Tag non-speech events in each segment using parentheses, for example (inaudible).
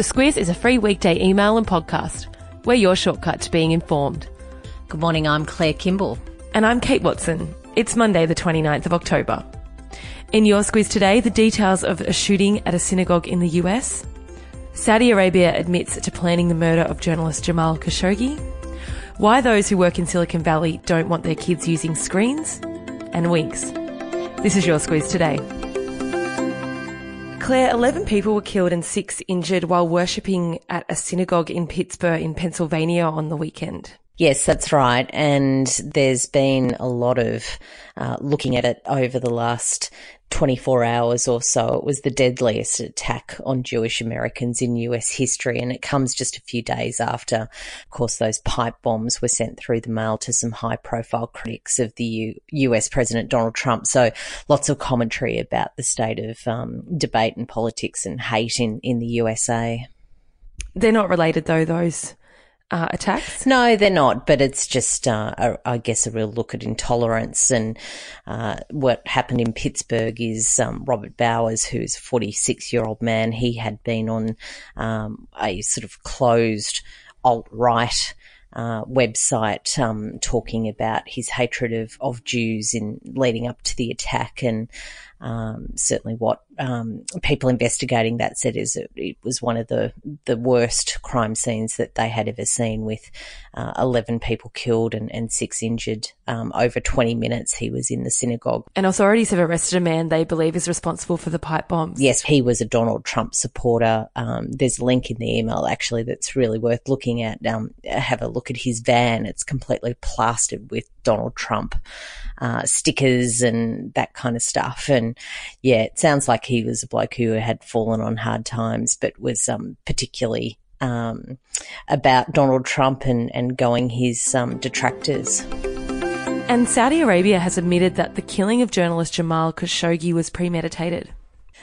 The Squiz is a free weekday email and podcast. We're your shortcut to being informed. Good morning, I'm Claire Kimball. And I'm Kate Watson. It's Monday, the 29th of October. In your Squiz today, the details of a shooting at a synagogue in the US. Saudi Arabia admits to planning the murder of journalist Jamal Khashoggi. Why those who work in Silicon Valley don't want their kids using screens. And Winx. This is your Squiz today. Claire, 11 people were killed and six injured while worshipping at a synagogue in Pittsburgh in Pennsylvania on the weekend. Yes, that's right. And there's been a lot of uh, looking at it over the last 24 hours or so. It was the deadliest attack on Jewish Americans in US history. And it comes just a few days after, of course, those pipe bombs were sent through the mail to some high profile critics of the U- US President Donald Trump. So lots of commentary about the state of um, debate and politics and hate in, in the USA. They're not related though, those uh, attacks? No, they're not. But it's just, uh, a, I guess, a real look at intolerance. And uh, what happened in Pittsburgh is um, Robert Bowers, who's a 46 year old man, he had been on um, a sort of closed alt right. Uh, website um, talking about his hatred of, of Jews in leading up to the attack, and um, certainly what um, people investigating that said is it, it, was one of the the worst crime scenes that they had ever seen, with uh, eleven people killed and, and six injured. Um, over twenty minutes, he was in the synagogue. And authorities have arrested a man they believe is responsible for the pipe bombs. Yes, he was a Donald Trump supporter. Um, there's a link in the email actually that's really worth looking at. Um, have a look at his van; it's completely plastered with Donald Trump uh, stickers and that kind of stuff. And yeah, it sounds like he was a bloke who had fallen on hard times, but was um, particularly um, about Donald Trump and, and going his um, detractors. And Saudi Arabia has admitted that the killing of journalist Jamal Khashoggi was premeditated.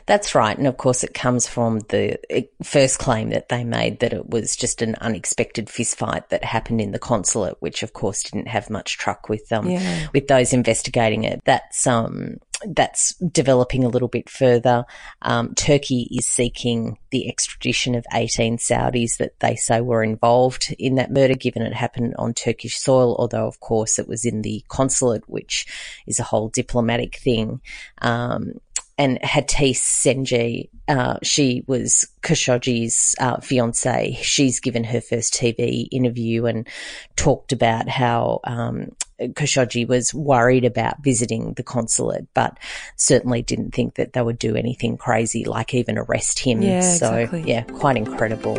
That's right. And of course, it comes from the first claim that they made that it was just an unexpected fistfight that happened in the consulate, which of course didn't have much truck with um, yeah. with those investigating it. That's um, that's developing a little bit further. Um, Turkey is seeking the extradition of 18 Saudis that they say were involved in that murder, given it happened on Turkish soil, although of course it was in the consulate, which is a whole diplomatic thing. Um, and Hatice Cengiz, uh, she was Khashoggi's uh, fiance. She's given her first TV interview and talked about how um, Khashoggi was worried about visiting the consulate, but certainly didn't think that they would do anything crazy, like even arrest him. Yeah, so, exactly. yeah, quite incredible.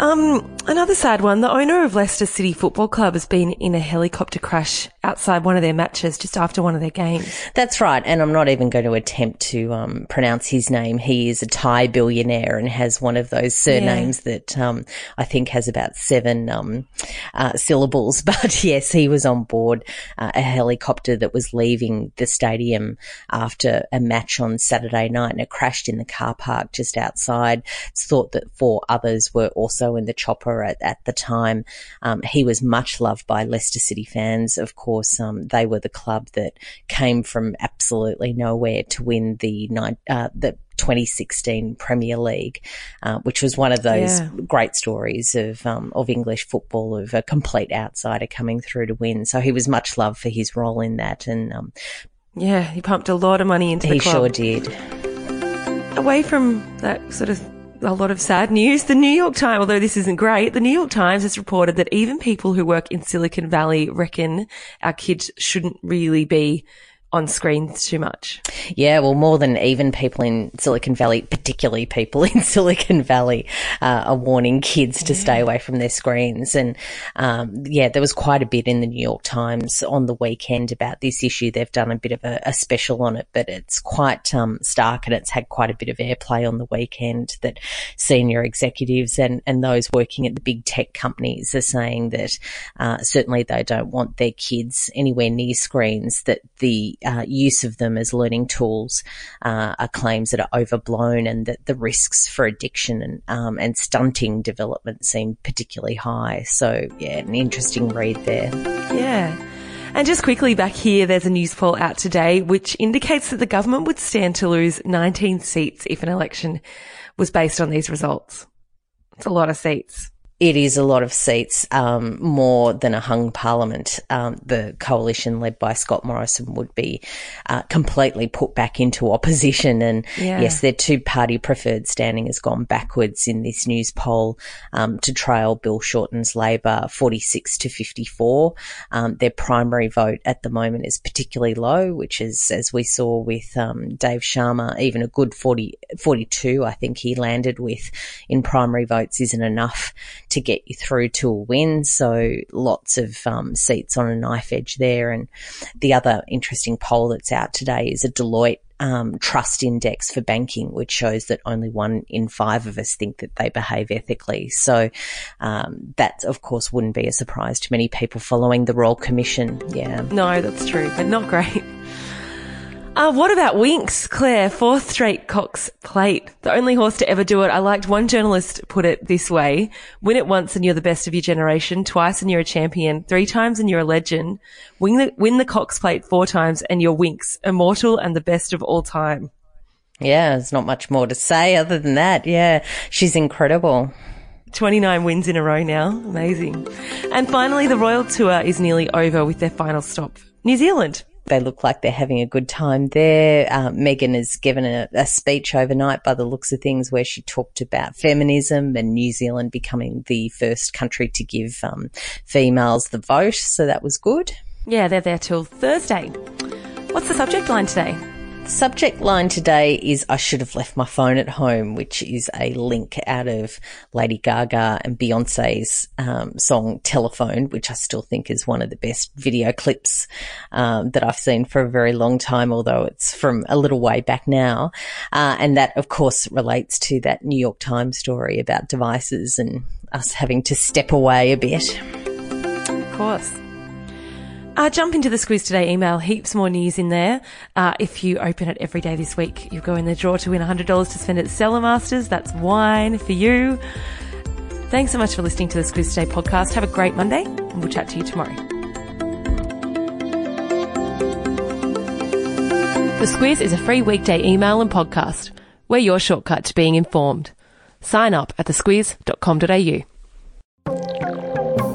Um, another sad one. The owner of Leicester City Football Club has been in a helicopter crash outside one of their matches just after one of their games. That's right. And I'm not even going to attempt to um, pronounce his name. He is a Thai billionaire and has one of those surnames yeah. that um, I think has about seven um, uh, syllables. (laughs) But yes, he was on board uh, a helicopter that was leaving the stadium after a match on Saturday night and it crashed in the car park just outside. It's thought that four others were also in the chopper at, at the time. Um, he was much loved by Leicester City fans, of course um, they were the club that came from absolutely nowhere to win the uh, the 2016 Premier League, uh, which was one of those yeah. great stories of um, of English football of a complete outsider coming through to win. So he was much loved for his role in that, and um, yeah, he pumped a lot of money into the he club. sure did. Away from that sort of a lot of sad news. The New York Times, although this isn't great, the New York Times has reported that even people who work in Silicon Valley reckon our kids shouldn't really be on screens too much. Yeah, well, more than even people in Silicon Valley, particularly people (laughs) in Silicon Valley, uh, are warning kids to yeah. stay away from their screens. And um, yeah, there was quite a bit in the New York Times on the weekend about this issue. They've done a bit of a, a special on it, but it's quite um, stark and it's had quite a bit of airplay on the weekend that senior executives and, and those working at the big tech companies are saying that uh, certainly they don't want their kids anywhere near screens, that the uh, use of them as learning tools uh, are claims that are overblown and that the risks for addiction and, um, and stunting development seem particularly high. So, yeah, an interesting read there. Yeah. And just quickly back here, there's a Newspoll out today which indicates that the government would stand to lose 19 seats if an election was based on these results. It's a lot of seats. It is a lot of seats, um, more than a hung parliament. Um, the coalition led by Scott Morrison would be uh, completely put back into opposition. And yeah. yes, their two party preferred standing has gone backwards in this Newspoll um, to trail Bill Shorten's Labor 46 to 54. Um, their primary vote at the moment is particularly low, which is, as we saw with um, Dave Sharma, even a good 40, 42, I think he landed with in primary votes isn't enough to get you through to a win. So lots of um, seats on a knife edge there. And the other interesting poll that's out today is a Deloitte um, trust index for banking, which shows that only one in five of us think that they behave ethically. So um, that, of course, wouldn't be a surprise to many people following the Royal Commission. Yeah. No, that's true, but not great. Uh, what about Winx, Claire? Fourth straight Cox plate. The only horse to ever do it. I liked one journalist put it this way. Win it once and you're the best of your generation. Twice and you're a champion. Three times and you're a legend. Win the, win the Cox plate four times and you're Winx, Immortal and the best of all time. Yeah, there's not much more to say other than that. Yeah, she's incredible. 29 wins in a row now. Amazing. And finally, the Royal Tour is nearly over with their final stop, New Zealand they look like they're having a good time there. Uh, Meghan has given a, a, speech overnight by the looks of things where she talked about feminism and New Zealand becoming the first country to give um, females the vote. So that was good. Yeah, they're there till Thursday. What's the subject line today? The subject line today is I should have left my phone at home, which is a link out of Lady Gaga and Beyonce's um, song Telephone, which I still think is one of the best video clips um, that I've seen for a very long time, although it's from a little way back now. Uh, and that, of course, relates to that New York Times story about devices and us having to step away a bit. Of course. Uh, jump into the Squiz Today email. Heaps more news in there. Uh, if you open it every day this week, you go in the draw to win $100 to spend at Cellar Masters. That's wine for you. Thanks so much for listening to the Squiz Today podcast. Have a great Monday, and we'll chat to you tomorrow. The Squiz is a free weekday email and podcast. We're your shortcut to being informed. Sign up at thesquiz.com.au.